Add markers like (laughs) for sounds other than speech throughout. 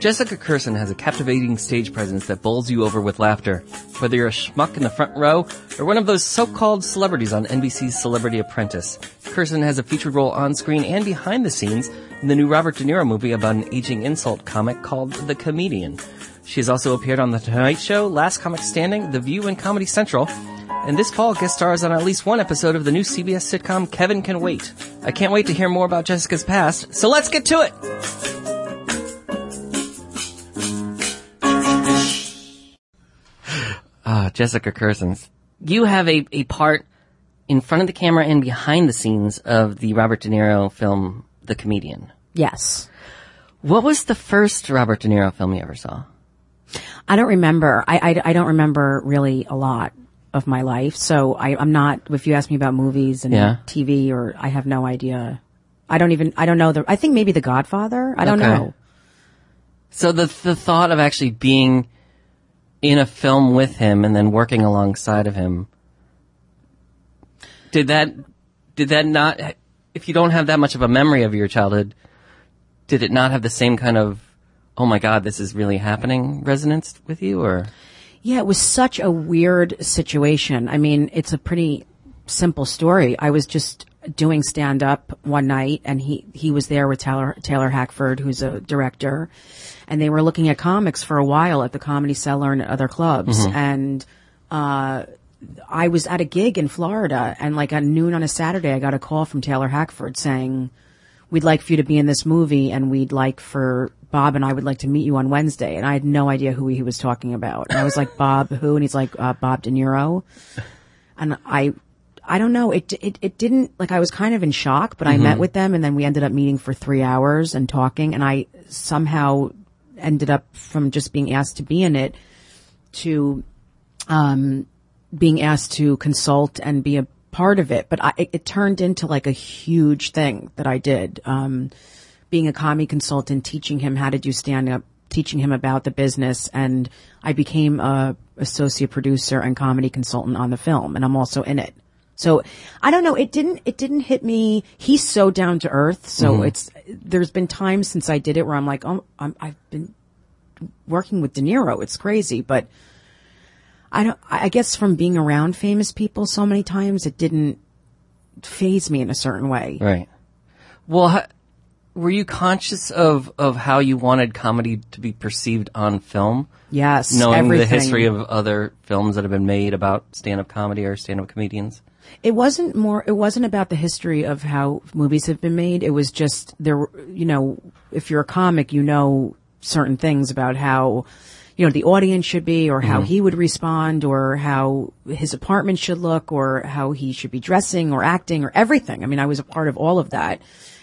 Jessica Kirson has a captivating stage presence that bowls you over with laughter. Whether you're a schmuck in the front row or one of those so-called celebrities on NBC's Celebrity Apprentice, Kirson has a featured role on screen and behind the scenes in the new Robert De Niro movie about an aging insult comic called The Comedian. She has also appeared on The Tonight Show, Last Comic Standing, The View, and Comedy Central. And this fall guest stars on at least one episode of the new CBS sitcom Kevin Can Wait. I can't wait to hear more about Jessica's past, so let's get to it! Jessica Kirson. You have a, a part in front of the camera and behind the scenes of the Robert De Niro film, The Comedian. Yes. What was the first Robert De Niro film you ever saw? I don't remember. I, I, I don't remember really a lot of my life. So I, I'm not, if you ask me about movies and Yeah. TV or I have no idea. I don't even, I don't know the, I think maybe The Godfather. I don't Okay. know. So the the thought of actually being in a film with him and then working alongside of him did that did that not if you don't have that much of a memory of your childhood did it not have the same kind of oh my god this is really happening resonance with you or Yeah, it was such a weird situation. I mean, it's a pretty simple story. I was just doing stand up one night and he, he was there with Taylor, Taylor Hackford, who's a director, and they were looking at comics for a while at the Comedy Cellar and at other clubs. And, uh, I was at a gig in Florida and like at noon on a Saturday, I got a call from Taylor Hackford saying, we'd like for you to be in this movie and we'd like for Bob and I would like to meet you on Wednesday. And I had no idea who he was talking about. And I was like, Bob who? And he's like, uh, Bob De Niro. And I, I don't know. It, it, it didn't, like I was kind of in shock, but I met with them and then we ended up meeting for three hours and talking and I somehow ended up from just being asked to be in it to, um, being asked to consult and be a part of it. But I, it, it turned into like a huge thing that I did. Um, being a comedy consultant, teaching him how to do stand up, teaching him about the business. And I became a associate producer and comedy consultant on the film. And I'm also in it. So I don't know. It didn't, it didn't hit me. He's so down to earth. So mm-hmm. it's, there's been times since I did it where I'm like, oh, I'm, I've been working with De Niro. It's crazy, but I don't, I guess from being around famous people so many times, it didn't phase me in a certain way. right well were you conscious of of how you wanted comedy to be perceived on film Yes. knowing everything. the history of other films that have been made about stand-up comedy or stand-up comedians It wasn't more, it wasn't about the history of how movies have been made. It was just there, you know, if you're a comic, you know certain things about how, you know, the audience should be or how mm-hmm. he would respond or how his apartment should look or how he should be dressing or acting or everything. I mean, I was a part of all of that.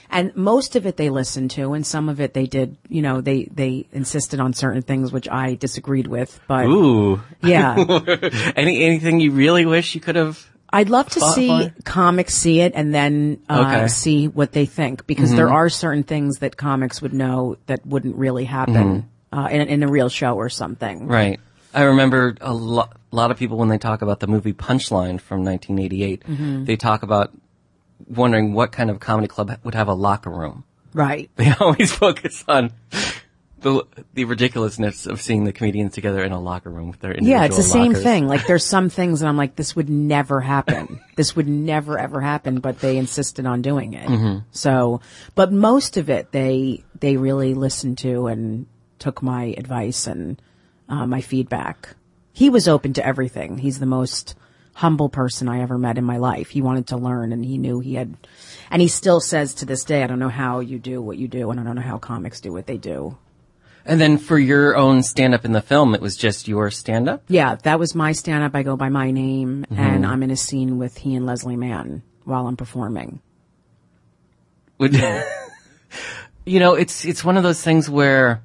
And most of it they listened to and some of it they did, you know, they, they insisted on certain things which I disagreed with, but ooh yeah. (laughs) Any anything you really wish you could have? I'd love to see comics see it and then uh, Okay. Mm-hmm. see what they think because there are certain things that comics would know that wouldn't really happen uh, in, in a real show or something. Mm-hmm. Right. I remember a lo- lot of people when they talk about the movie Punchline from 1988, Mm-hmm. they talk about wondering what kind of comedy club would have a locker room. Right. They (laughs) always focus on the the ridiculousness of seeing the comedians together in a locker room with their individual Yeah, it's the same lockers. thing. Like there's some (laughs) things that I'm like, this would never happen. this would never ever happen, but they insisted on doing it. Mm-hmm. So, but most of it they they really listened to and took my advice and uh, my feedback. He was open to everything. He's the most humble person I ever met in my life. He wanted to learn and he knew he had, and he still says to this day, I don't know how you do what you do and I don't know how comics do what they do. And then for your own stand up in the film, it was just your stand up? Yeah, that was my stand up. I go by my name Mm-hmm. and I'm in a scene with he and Leslie Mann while I'm performing. Would (laughs) you know, it's it's one of those things where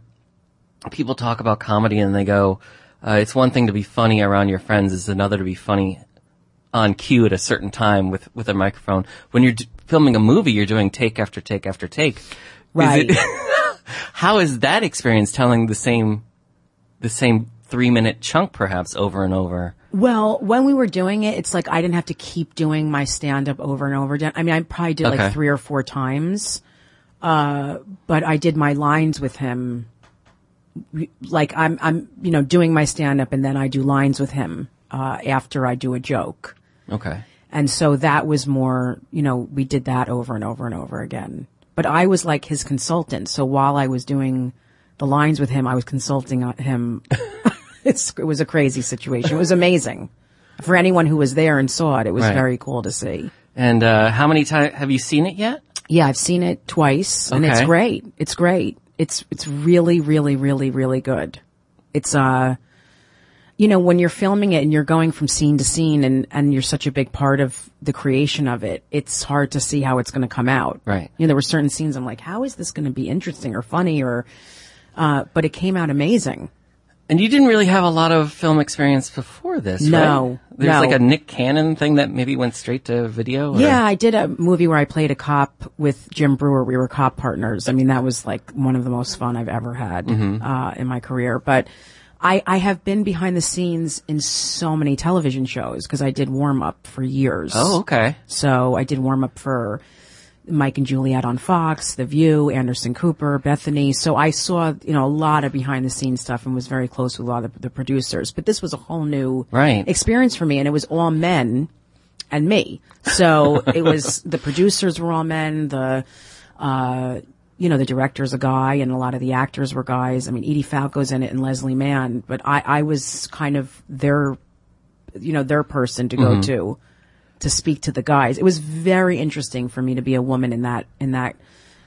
people talk about comedy and they go, uh, it's one thing to be funny around your friends, it's another to be funny on cue at a certain time with with a microphone. When you're d- filming a movie, you're doing take after take after take. Is Right. it- (laughs) how is that experience telling the same the same three minute chunk perhaps over and over? Well, when we were doing it, it's like I didn't have to keep doing my stand up over and over again. I mean, I probably did Okay. like three or four times. Uh, but I did my lines with him. Like I'm, I'm, you know, doing my stand up and then I do lines with him, uh, after I do a joke. Okay. And so that was more, you know, we did that over and over and over again. But I was like his consultant. So while I was doing the lines with him, I was consulting on him. (laughs) it's, it was a crazy situation. It was amazing. For anyone who was there and saw it, it was Right. very cool to see. And uh, how many times have you seen it yet? Yeah, I've seen it twice and it's great. It's great. It's, it's really, really, really, really good. It's, uh, you know, when you're filming it and you're going from scene to scene and, and you're such a big part of the creation of it, it's hard to see how it's going to come out. Right. You know, there were certain scenes I'm like, how is this going to be interesting or funny or, uh, but it came out amazing. And you didn't really have a lot of film experience before this, No, right? There's no. like a Nick Cannon thing that maybe went straight to video. or- Yeah, I did a movie where I played a cop with Jim Breuer. We were cop partners. I mean, that was like one of the most fun I've ever had Mm-hmm. uh, in my career. But I, I have been behind the scenes in so many television shows because I did warm up for years. Oh, okay. So I did warm up for Mike and Juliet on Fox, The View, Anderson Cooper, Bethenny. So I saw, you know, a lot of behind the scenes stuff and was very close with a lot of the producers. But this was a whole new Right. experience for me and it was all men and me. So it was, the producers were all men, the, uh, you know, the director's a guy and a lot of the actors were guys. I mean, Edie Falco's in it and Leslie Mann, but I, I was kind of their, you know, their person to go mm-hmm. to, to speak to the guys. It was very interesting for me to be a woman in that, in that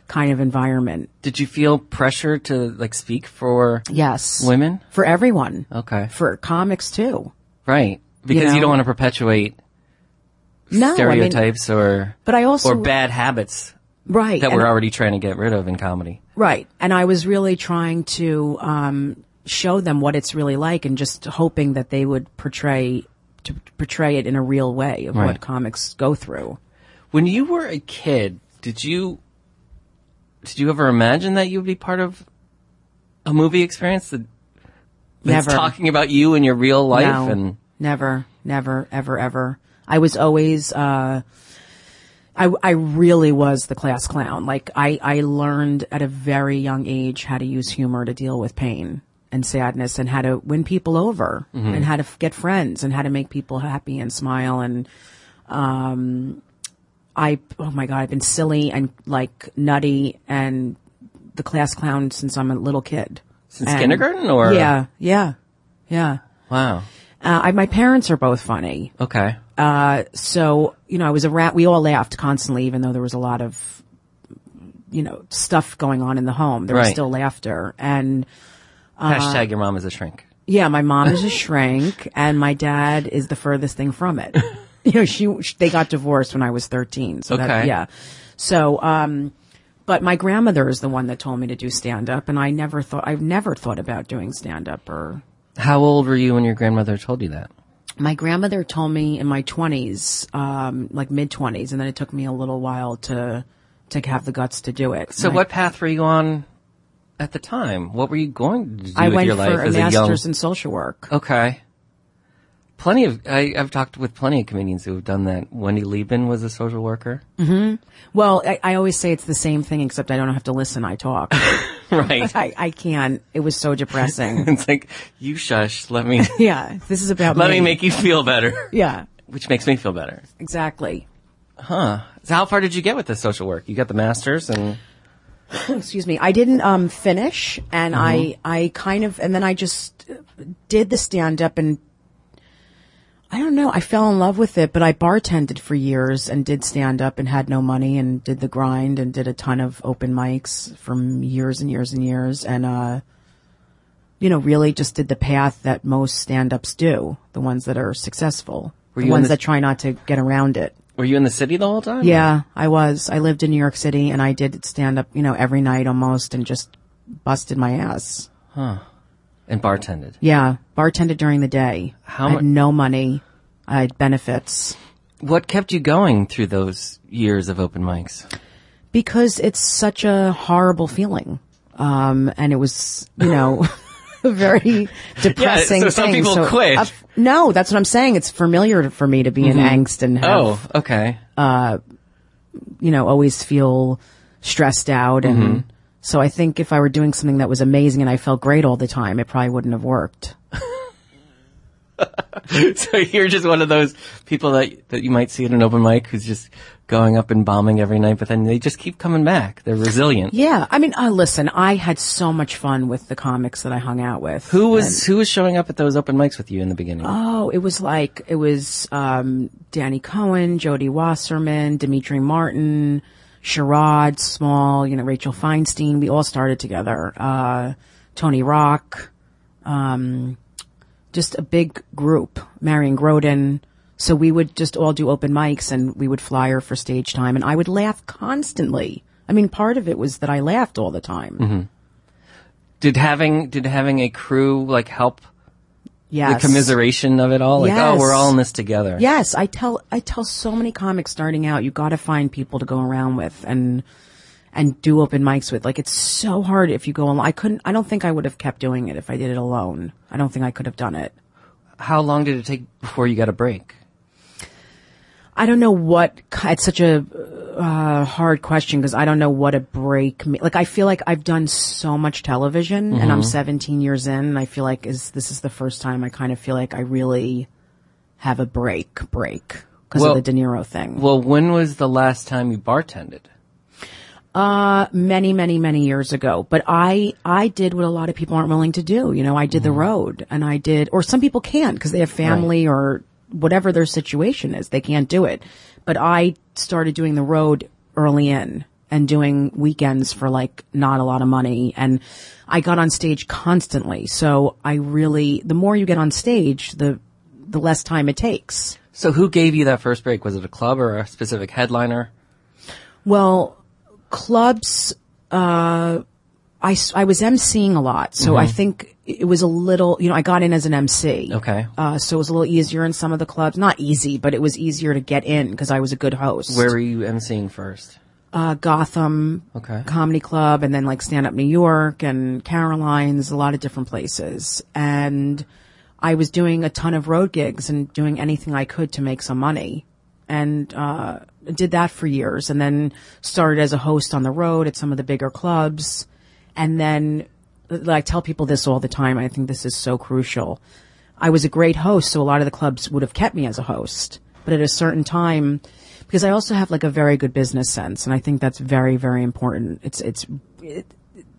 kind of environment. Did you feel pressure to like speak for Yes. women? For everyone. Okay. For comics too. Right. Because you, know? don't want to perpetuate No, I mean, stereotypes or but I also, or bad habits right. that and we're already trying to get rid of in comedy. Right. And I was really trying to um, show them what it's really like and just hoping that they would portray to portray it in a real way of Right. what comics go through. When you were a kid, did you did you ever imagine that you would be part of a movie experience that that's Never. talking about you and your real life no, and never, never, ever, ever. I was always, uh, I, I really was the class clown. Like I, I learned at a very young age how to use humor to deal with pain and sadness and how to win people over and how to f- get friends and how to make people happy and smile. And, um, I, oh my God, I've been silly and like nutty and the class clown since I'm a little kid. since And- kindergarten or Yeah, yeah, yeah. wow Uh, I, my parents are both funny. okay Uh, so, you know, I was a rat. we all laughed constantly, even though there was a lot of, you know, stuff going on in the home. There was Right. still laughter. And hashtag your mom is a shrink yeah, my mom is a shrink (laughs) and my dad is the furthest thing from it. (laughs) you know, she, sh they got divorced when I was 13. So that, Okay. yeah. So, um, but my grandmother is the one that told me to do stand up and I never thought, I've never thought about doing stand up or how old were you when your grandmother told you that my grandmother told me in my twenties, um, like mid twenties, and then it took me a little while to to have the guts to do it. so And I- what path were you on at the time what were you going to do I with went your life for a as a young master's in social work. Okay. Plenty of I, I've talked with plenty of comedians who have done that. Wendy Liebman was a social worker, Well, I, I always say it's the same thing, except I don't have to listen. I talk. (laughs) (laughs) right? I, I can't. It was so depressing. (laughs) it's like you shush. Let me (laughs) yeah, this is about let me make you feel better, Yeah, which makes me feel better. exactly. Huh. So how far did you get with the social work? You got the masters, and (clears throat) excuse me, I didn't um finish and I I kind of and then I just did the stand up and I don't know, I fell in love with it, but I bartended for years and did stand up and had no money and did the grind and did a ton of open mics from years and years and years and uh you know, really just did the path that most stand-ups do, the ones that are successful, Were the ones the- that try not to get around it. were you in the city the whole time? Yeah, I was. I lived in New York City and I did stand up, you know, every night almost and just busted my ass. And bartended. Yeah, bartended during the day. How I had no money. I had benefits What kept you going through those years of open mics? because it's such a horrible feeling. Um, and it was, you know, (laughs) very (laughs) depressing so some thing. people quit. uh, no, that's what I'm saying. It's familiar for me to be in angst and have, Oh, okay. you know, always feel stressed out. And so I think if I were doing something that was amazing and I felt great all the time, it probably wouldn't have worked. (laughs) (laughs) so you're just one of those people that that you might see at an open mic who's just going up and bombing every night, but then they just keep coming back. They're resilient. Yeah. I mean, uh, listen, I had so much fun with the comics that I hung out with. Who was who was showing up at those open mics with you in the beginning? Oh, it was like it was um, Danny Cohen, Jody Wasserman, Demetri Martin, Sherrod Small, you know, Rachel Feinstein. We all started together. Uh, Tony Rock, um, just a big group. Marion Grodin. So we would just all do open mics and we would flyer for stage time, and I would laugh constantly. I mean, part of it was that I laughed all the time. did having did having a crew like help Yes. the commiseration of it all? Like, oh, we're all in this together. Yes, I tell I tell so many comics starting out, you got to find people to go around with and and do open mics with. Like it's so hard if you go alone. I couldn't. I don't think I would have kept doing it if I did it alone. I don't think I could have done it. How long did it take before you got a break? I don't know what. It's such a uh, hard question because I don't know what a break. Me- like I feel like I've done so much television and I'm 17 years in, and I feel like is this is the first time I kind of feel like I really have a break break because Well- of the De Niro thing. Well, when was the last time you bartended? Uh, many, many, many years ago. But I, I did what a lot of people aren't willing to do. You know, I did the road and I did, or some people can't because they have family or whatever their situation is. They can't do it. But I started doing the road early in and doing weekends for like not a lot of money. And I got on stage constantly. So I really, the more you get on stage, the, the less time it takes. So who gave you that first break? Was it a club or a specific headliner? Well, clubs, uh, I, I was emceeing a lot. So I think it was a little, you know, I got in as an MC. Okay. Uh, so it was a little easier in some of the clubs. Not easy, but it was easier to get in because I was a good host. Where were you emceeing first? Uh, Gotham Okay. Comedy Club and then like Stand Up New York and Caroline's, a lot of different places. And I was doing a ton of road gigs and doing anything I could to make some money. And, uh, did that for years and then started as a host on the road at some of the bigger clubs. And then I tell people this all the time. I think this is so crucial. I was a great host, so a lot of the clubs would have kept me as a host. But at a certain time, because I also have like a very good business sense, and I think that's very, very important. It's it's it,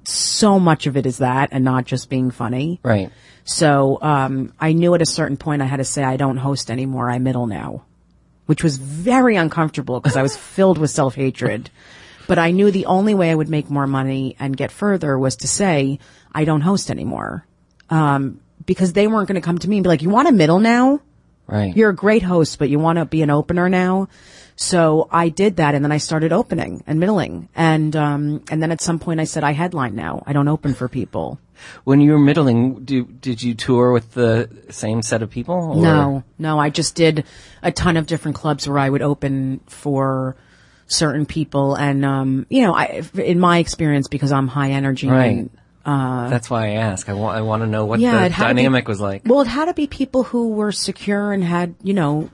so much of it is that, and not just being funny. Right. So um, I knew at a certain point I had to say I don't host anymore. I middle now, which was very uncomfortable because I was filled with self hatred. But I knew the only way I would make more money and get further was to say I don't host anymore, um, because they weren't going to come to me and be like, "You want a middle now? Right. You're a great host, but you want to be an opener now." So I did that, and then I started opening and middling, and um, and then at some point I said I headline now. I don't open for people. when you were middling, do, did you tour with the same set of people? or- No, no, I just did a ton of different clubs where I would open for certain people, and um, you know, I, in my experience, because I'm high energy, Right. and, That's why I ask. I want. I want to know what yeah, the to be- dynamic was like. Well, it had to be people who were secure and had, you know,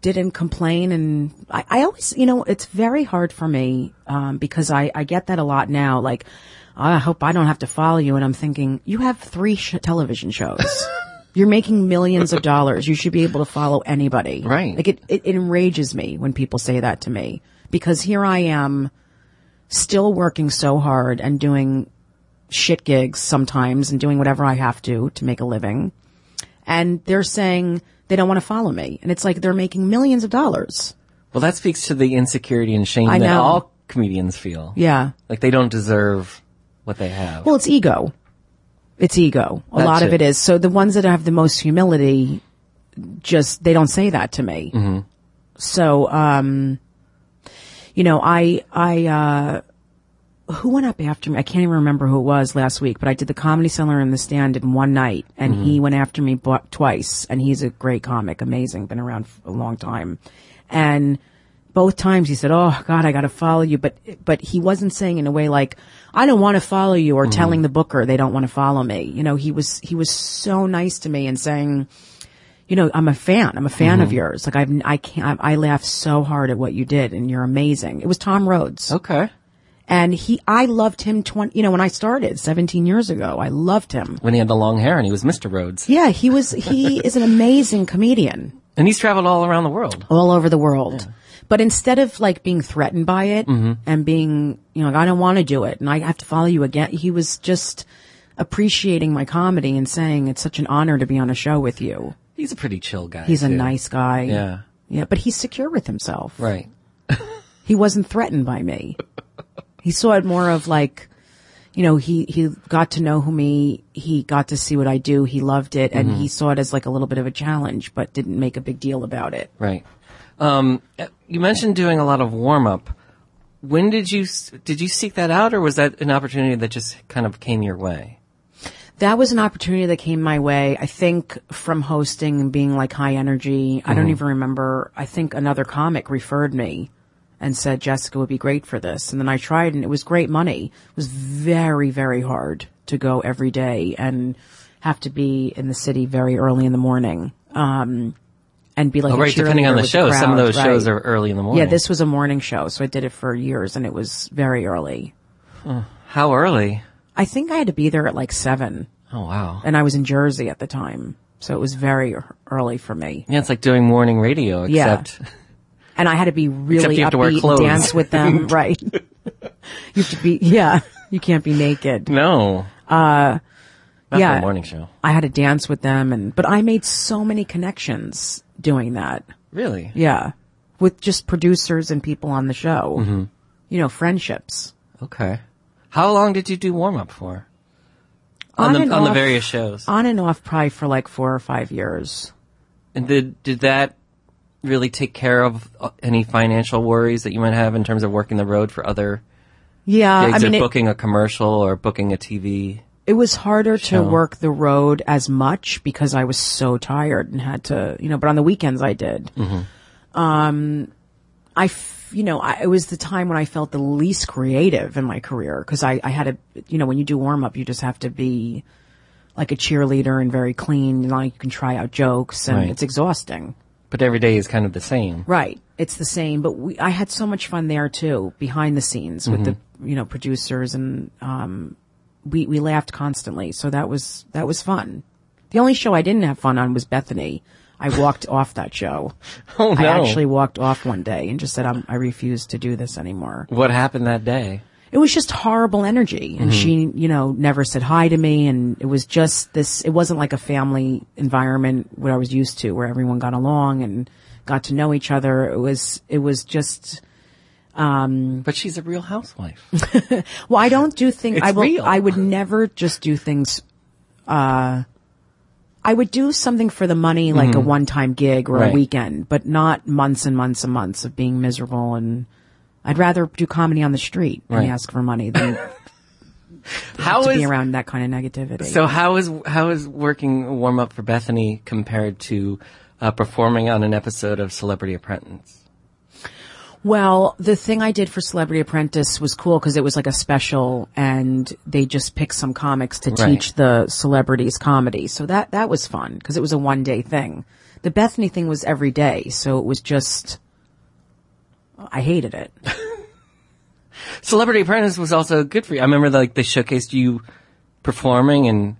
didn't complain, and I, I always, you know, it's very hard for me um, because I, I get that a lot now, like. I hope I don't have to follow you. And I'm thinking, you have three sh- television shows. (laughs) You're making millions of dollars. You should be able to follow anybody. Right. Like it, it, it enrages me when people say that to me because here I am still working so hard and doing shit gigs sometimes and doing whatever I have to to make a living. And they're saying they don't want to follow me. And it's like they're making millions of dollars. Well, that speaks to the insecurity and shame I that know. all comedians feel. Yeah. Like they don't deserve what they have. Well, it's ego. It's ego. A That's lot of it. it is. So the ones that have the most humility, just, they don't say that to me. Mm-hmm. So, um, you know, I, I, uh, who went up after me? I can't even remember who it was last week, but I did the comedy cellar in the stand in one night and he went after me twice and he's a great comic, amazing, been around for a long time. And both times he said, "Oh God, I got to follow you," but but he wasn't saying in a way like, "I don't want to follow you," or mm-hmm. telling the booker they don't want to follow me. You know, he was he was so nice to me and saying, "You know, I'm a fan. I'm a fan of mm-hmm. yours. Like I've I can't I, I laughed so hard at what you did, and you're amazing." It was Tom Rhodes, Okay. and he I loved him twenty. You know, when I started 17 years ago, I loved him. When he had the long hair and he was Mr. Rhodes. Yeah, he was he (laughs) is an amazing comedian And he's traveled all around the world. all over the world. But instead of like being threatened by it mm-hmm. and being, you know, like, I don't want to do it and I have to follow you again, he was just appreciating my comedy and saying it's such an honor to be on a show with you. He's a pretty chill guy. He's a nice guy. Yeah. Yeah, but he's secure with himself. Right. He wasn't threatened by me. he saw it more of like, you know, he, he got to know who me, he got to see what I do, he loved it, and mm-hmm. he saw it as like a little bit of a challenge, but didn't make a big deal about it. Right. Um, you mentioned doing a lot of warm up. When did you did you seek that out, or was that an opportunity that just kind of came your way? That was an opportunity that came my way. I think from hosting and being like high energy. I don't even remember. I think another comic referred me and said Jessica would be great for this. And then I tried and it was great money. It was very, very hard to go every day and have to be in the city very early in the morning. Um, and be like Oh, right. Depending on the show, some of crowd, those shows are early in the morning. Yeah, this was a morning show, so I did it for years and it was very early. How early? I think I had to be there at like seven. Oh wow. and I was in Jersey at the time, so it was very early for me. Yeah, it's like doing morning radio, Yeah. (laughs) And I had to be really have to wear clothes. and dance with them, (laughs) right? (laughs) you have to be, yeah, you can't be naked. no. Uh, Not yeah. morning show. I had to dance with them, and but I made so many connections doing that. Really? Yeah, with just producers and people on the show. Mm-hmm. You know, friendships. Okay. How long did you do warm up for? On, On the on the various shows. On and off, probably for like four or five years. And did did that really take care of uh, any financial worries that you might have in terms of working the road for other Yeah, gigs I mean, or it, booking a commercial or booking a TV? It was harder to show. work the road as much because I was so tired and had to, you know, but on the weekends I did. Um, I, f- you know, I, it was the time when I felt the least creative in my career because I, I had to, you know, when you do warm up, you just have to be like a cheerleader and very clean. You know, you can try out jokes and Right. it's exhausting. But every day is kind of the same. Right. It's the same, but we, I had so much fun there too, behind the scenes with the, you know, producers and, um, we, we laughed constantly. So that was, that was fun. The only show I didn't have fun on was Bethenny. I walked (laughs) off that show. Oh no! I actually walked off one day and just said, I'm, I refuse to do this anymore. what happened that day? It was just horrible energy. And mm-hmm. she, you know, never said hi to me. And it was just this, it wasn't like a family environment what I was used to where everyone got along and got to know each other. It was, it was just, But she's a real housewife. (laughs) well, I don't do things, I will, real. I would never just do things, uh, I would do something for the money, like a one-time gig or Mm-hmm. Right. a weekend, but not months and months and months of being miserable. And I'd rather do comedy on the street Right. and ask for money than (laughs) How to is be around that kind of negativity. so? How is how is working warm up for Bethenny compared to uh, performing on an episode of Celebrity Apprentice? Well, the thing I did for Celebrity Apprentice was cool because it was like a special and they just picked some comics to Right. teach the celebrities comedy. So that, that was fun because it was a one day thing. The Bethenny thing was every day. So it was just, I hated it. (laughs) Celebrity Apprentice was also good for you. I remember like they showcased you performing and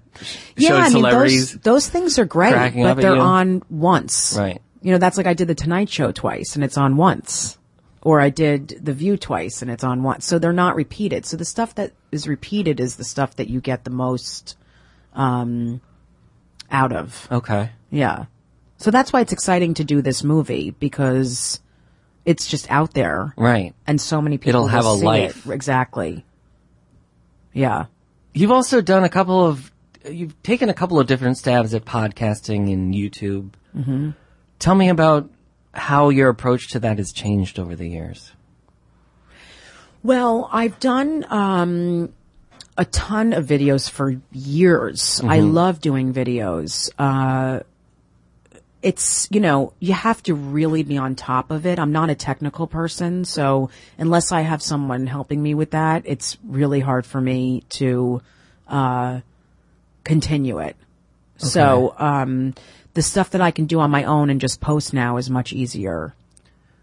yeah, showed I mean, celebrities. those, those things are great, but they're on once. Right. You know, that's like I did the Tonight Show twice and it's on once. Or I did The View twice and it's on once. So they're not repeated. So the stuff that is repeated is the stuff that you get the most, um, out of. okay. Yeah. So that's why it's exciting to do this movie because it's just out there Right. and so many people It'll have a see life. It. Exactly. Yeah. You've also done a couple of, you've taken a couple of different stabs at podcasting and YouTube. Mm-hmm. Tell me about how your approach to that has changed over the years. Well, I've done um, a ton of videos for years. I love doing videos. Uh, it's you know you have to really be on top of it. I'm not a technical person, so unless I have someone helping me with that, it's really hard for me to uh, continue it. So um, the stuff that I can do on my own and just post now is much easier.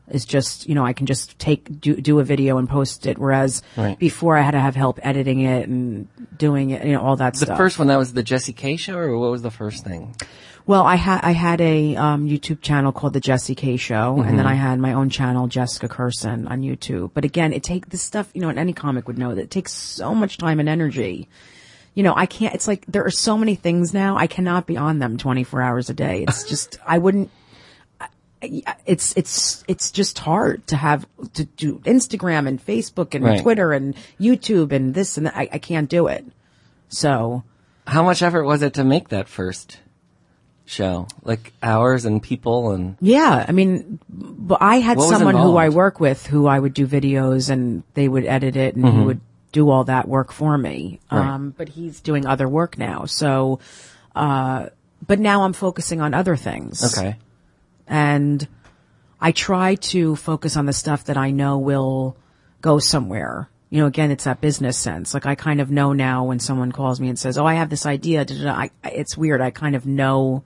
It's just you know I can just take do do a video and post it, whereas Right. before I had to have help editing it and doing it, you know all that stuff. The first one that was the Jesse K show, or what was the first thing? Well, I had I had a um, YouTube channel called the Jessie K Show, and then I had my own channel, Jessica Kirson, on YouTube. But again, it take this stuff. You know, and any comic would know that it takes so much time and energy. You know, I can't. It's like there are so many things now. I cannot be on them twenty four hours a day. It's just I wouldn't. It's it's it's just hard to have to do Instagram and Facebook and Right. Twitter and YouTube and this and that. I, I can't do it. So How much effort was it to make that first show? Like hours and people and Yeah, I mean, but I had someone who I work with who I would do videos and they would edit it and he mm-hmm. would do all that work for me. Right. Um, but he's doing other work now. So, uh, but now I'm focusing on other things. okay. And I try to focus on the stuff that I know will go somewhere. You know, again, it's that business sense. Like I kind of know now when someone calls me and says, "Oh, I have this idea." da, da, da. I, I- it's weird. I kind of know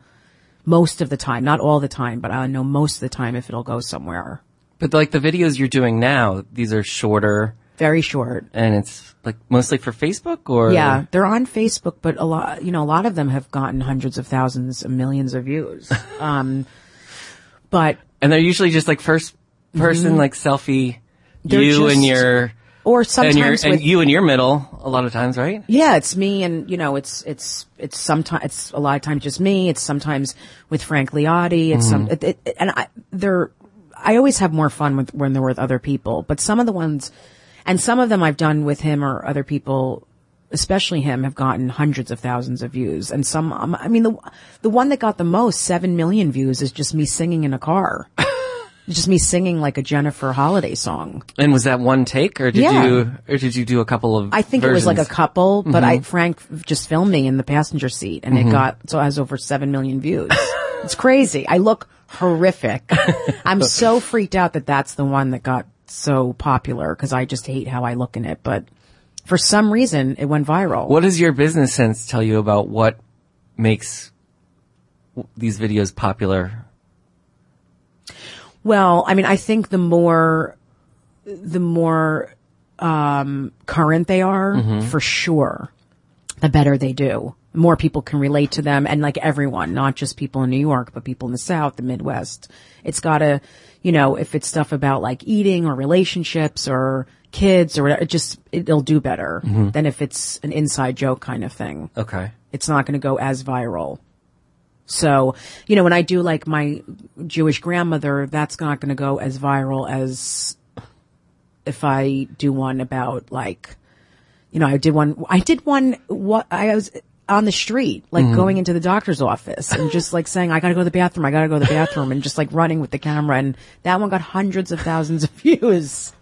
most of the time, not all the time, but I know most of the time if it'll go somewhere. But like the videos you're doing now, these are shorter Very short. and it's like mostly for Facebook or Yeah, they're on Facebook, but a lot, you know, a lot of them have gotten hundreds of thousands and millions of views. (laughs) um, but And they're usually just like first person like selfie Mm-hmm. You and your or and sometimes your with, and you in your middle a lot of times, right? Yeah, it's me, and you know, it's it's it's sometimes it's a lot of times just me. It's sometimes with Frank Liotti. It's some, it, it, and I they're I always have more fun with when they're with other people. But some of the ones, and some of them I've done with him or other people, especially him, have gotten hundreds of thousands of views. And some, um, I mean, the the one that got the most, seven million views, is just me singing in a car. (laughs) Just me singing like a Jennifer Holliday song. And was that one take or did Yeah. you or did you do a couple of I think it was like a couple, but I Frank just filmed me in the passenger seat, and it got so it has over seven million views. it's crazy. I look horrific. (laughs) I'm so freaked out that that's the one that got so popular because I just hate how I look in it. But for some reason, it went viral. What does your business sense tell you about what makes these videos popular? Well, I mean, I think the more, the more, um, current they are, for sure, the better they do. More people can relate to them and like everyone, not just people in New York, but people in the South, the Midwest. It's gotta, you know, if it's stuff about like eating or relationships or kids or whatever, it just, it'll do better mm-hmm. than if it's an inside joke kind of thing Okay. it's not going to go as viral. So, you know, when I do like my Jewish grandmother, that's not going to go as viral as if I do one about like, you know, I did one, I did one, what, I was on the street, like mm-hmm. going into the doctor's office and just like saying, I gotta go to the bathroom, I gotta go to the bathroom and just like running with the camera. And that one got hundreds of thousands of (laughs) views.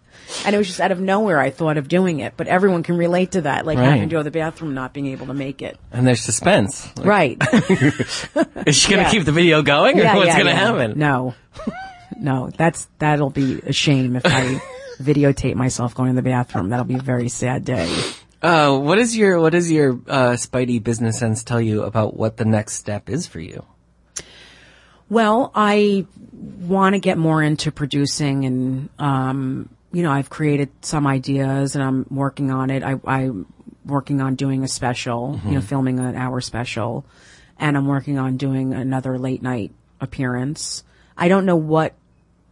And it was just out of nowhere I thought of doing it, but everyone can relate to that, like Right. having to go to the bathroom, not being able to make it. And there's suspense. Like, Right. (laughs) Is she going to Yeah. keep the video going or Yeah, what's yeah, going to yeah. happen? No, no, that's that'll be a shame if I (laughs) videotape myself going to the bathroom. That'll be a very sad day. Uh, what is your what does your uh, Spidey business sense tell you about what the next step is for you? Well, I want to get more into producing, and um, you know, I've created some ideas, and I'm working on it. I, I'm working on doing a special, you know, filming an hour special, and I'm working on doing another late night appearance. I don't know what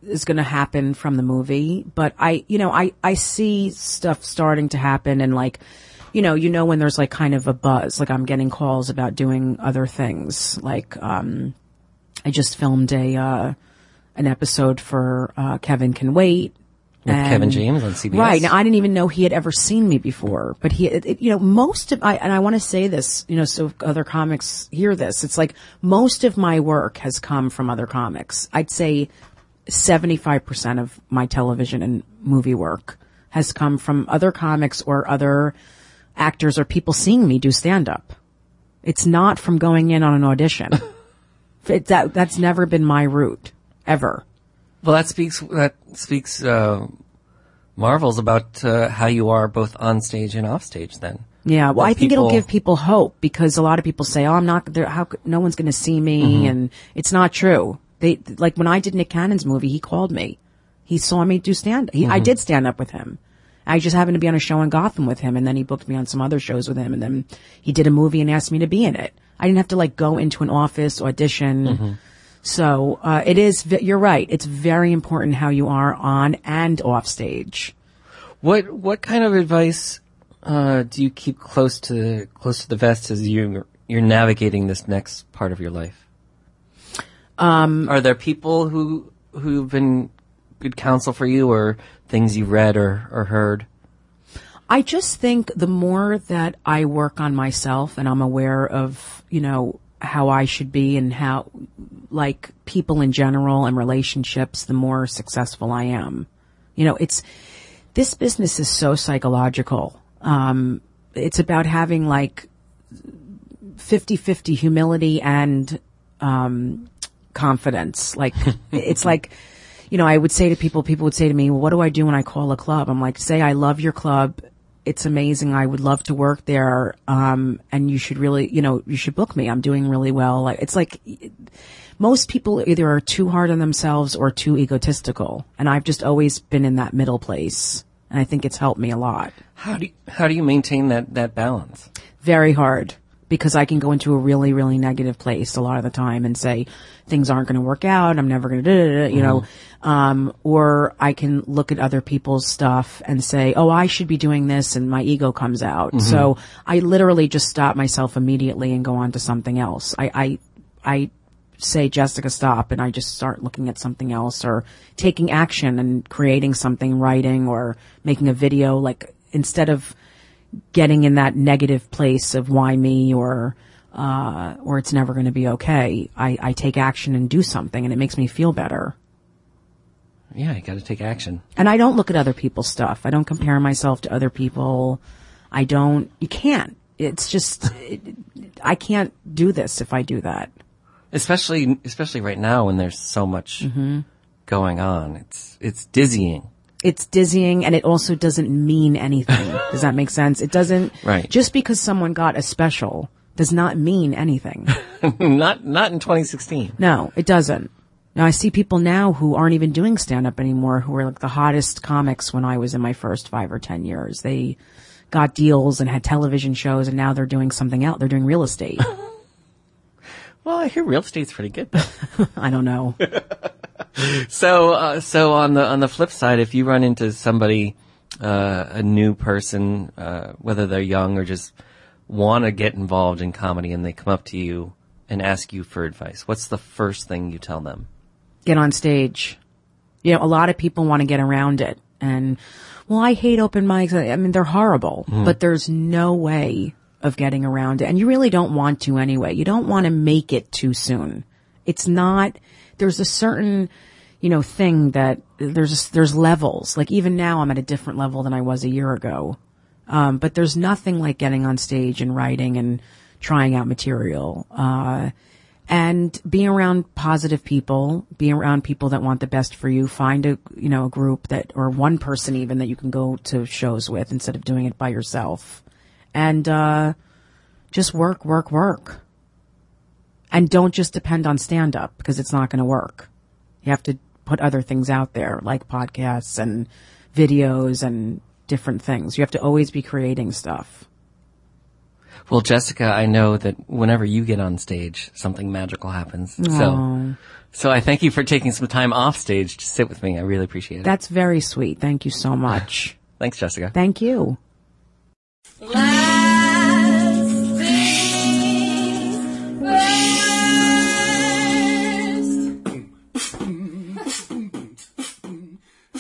is going to happen from the movie, but I, you know, I, I see stuff starting to happen and like, you know, you know, when there's like kind of a buzz, like I'm getting calls about doing other things. Like, um, I just filmed a, uh, an episode for, uh, Kevin Can Wait. With and- Kevin James on CBS? Right. Now, I didn't even know he had ever seen me before, but he, it, it- you know, most of, I, and I want to say this, you know, so other comics hear this. It's like most of my work has come from other comics. I'd say 75% of my television and movie work has come from other comics or other actors or people seeing me do stand up. It's not from going in on an audition. (laughs) it, that, that's never been my route, ever. Well, that speaks that speaks uh, marvels about uh, how you are both on stage and off stage. Then, Yeah, well, I think it'll give people hope because a lot of people say, "Oh, I'm not there. How? No one's going to see me," and it's not true. They like when I did Nick Cannon's movie, he called me. He saw me do stand. He, I did stand up with him. I just happened to be on a show in Gotham with him, and then he booked me on some other shows with him, and then he did a movie and asked me to be in it. I didn't have to like go into an office audition. So uh, it is. You're right. It's very important how you are on and off stage. what what kind of advice uh, do you keep close to close to the vest as you you're navigating this next part of your life? Um, are there people who who've been good counsel for you, or things you've read or or heard? I just think the more that I work on myself and I'm aware of, you know, how I should be and how, like, people in general and relationships, the more successful I am. You know, it's, this business is so psychological. Um, it's about having like 50-50 humility and, um, confidence. Like, (laughs) it's like, you know, I would say to people, people would say to me, well, what do I do when I call a club? I'm like, say, I love your club. It's amazing. I would love to work there. Um, and you should really, you know, you should book me. I'm doing really well. Like, it's like, most people either are too hard on themselves or too egotistical. And I've just always been in that middle place. And I think it's helped me a lot. How do you, how do you maintain that that balance? Very hard because I can go into a really, really negative place a lot of the time and say things aren't going to work out. I'm never going to, do it, you know, um, or I can look at other people's stuff and say, oh, I should be doing this, and my ego comes out. So I literally just stop myself immediately and go on to something else. I, I, I say, Jessica, stop, and I just start looking at something else or taking action and creating something, writing or making a video. Like instead of getting in that negative place of why me or uh, or it's never going to be okay. I, I take action and do something, and it makes me feel better. Yeah, you got to take action. And I don't look at other people's stuff. I don't compare myself to other people. I don't. You can't. It's just it, I can't do this if I do that. especially especially right now when there's so much Mm-hmm. going on. It's it's dizzying. It's dizzying and it also doesn't mean anything. (laughs) Does that make sense? It doesn't. Right. Just because someone got a special does not mean anything. (laughs) not not in 2016. No, it doesn't. Now I see people now who aren't even doing stand up anymore who were like the hottest comics when I was in my first five or ten years. They got deals and had television shows and now they're doing something else. They're doing real estate. (laughs) Well, I hear real estate's pretty good. I don't know. (laughs) so uh, so on the on the flip side, if you run into somebody, uh, a new person, uh, whether they're young or just want to get involved in comedy, and they come up to you and ask you for advice, what's the first thing you tell them? Get on stage. You know, a lot of people want to get around it and, well, I hate open mics. I mean, they're horrible, but there's no way of getting around it. And you really don't want to anyway. You don't want to make it too soon. It's not, there's a certain, you know, thing that there's, there's levels. Like even now I'm at a different level than I was a year ago. Um, but there's nothing like getting on stage and writing and trying out material. Uh, and being around positive people, being around people that want the best for you. Find a, you know, a group that, or one person even that you can go to shows with instead of doing it by yourself. And, uh, just work, work, work. And don't just depend on stand up because it's not going to work. You have to put other things out there like podcasts and videos and different things. You have to always be creating stuff. Well, Jessica, I know that whenever you get on stage, something magical happens. So, so I thank you for taking some time off stage to sit with me. I really appreciate it. That's very sweet. Thank you so much. (laughs) Thanks, Jessica. Thank you.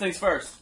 Things first.